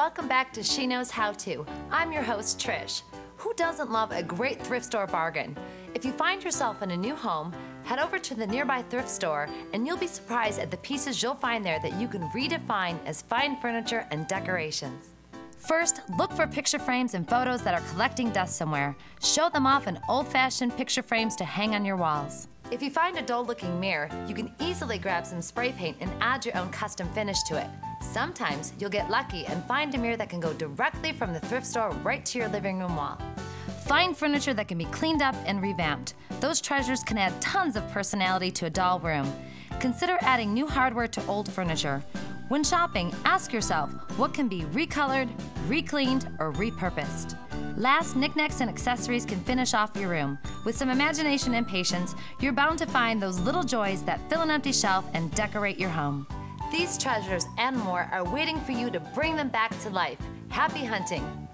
Welcome back to She Knows How To. I'm your host, Trish. Who doesn't love a great thrift store bargain? If you find yourself in a new home, head over to the nearby thrift store and you'll be surprised at the pieces you'll find there that you can redefine as fine furniture and decorations. First, look for picture frames and photos that are collecting dust somewhere. Show them off in old fashioned picture frames to hang on your walls. If you find a dull looking mirror, you can easily grab some spray paint and add your own custom finish to it. Sometimes you'll get lucky and find a mirror that can go directly from the thrift store right to your living room wall. Find furniture that can be cleaned up and revamped. Those treasures can add tons of personality to a dull room. Consider adding new hardware to old furniture. When shopping, ask yourself what can be recolored, recleaned, or repurposed. Last, knickknacks and accessories can finish off your room. With some imagination and patience, you're bound to find those little joys that fill an empty shelf and decorate your home. These treasures and more are waiting for you to bring them back to life. Happy hunting!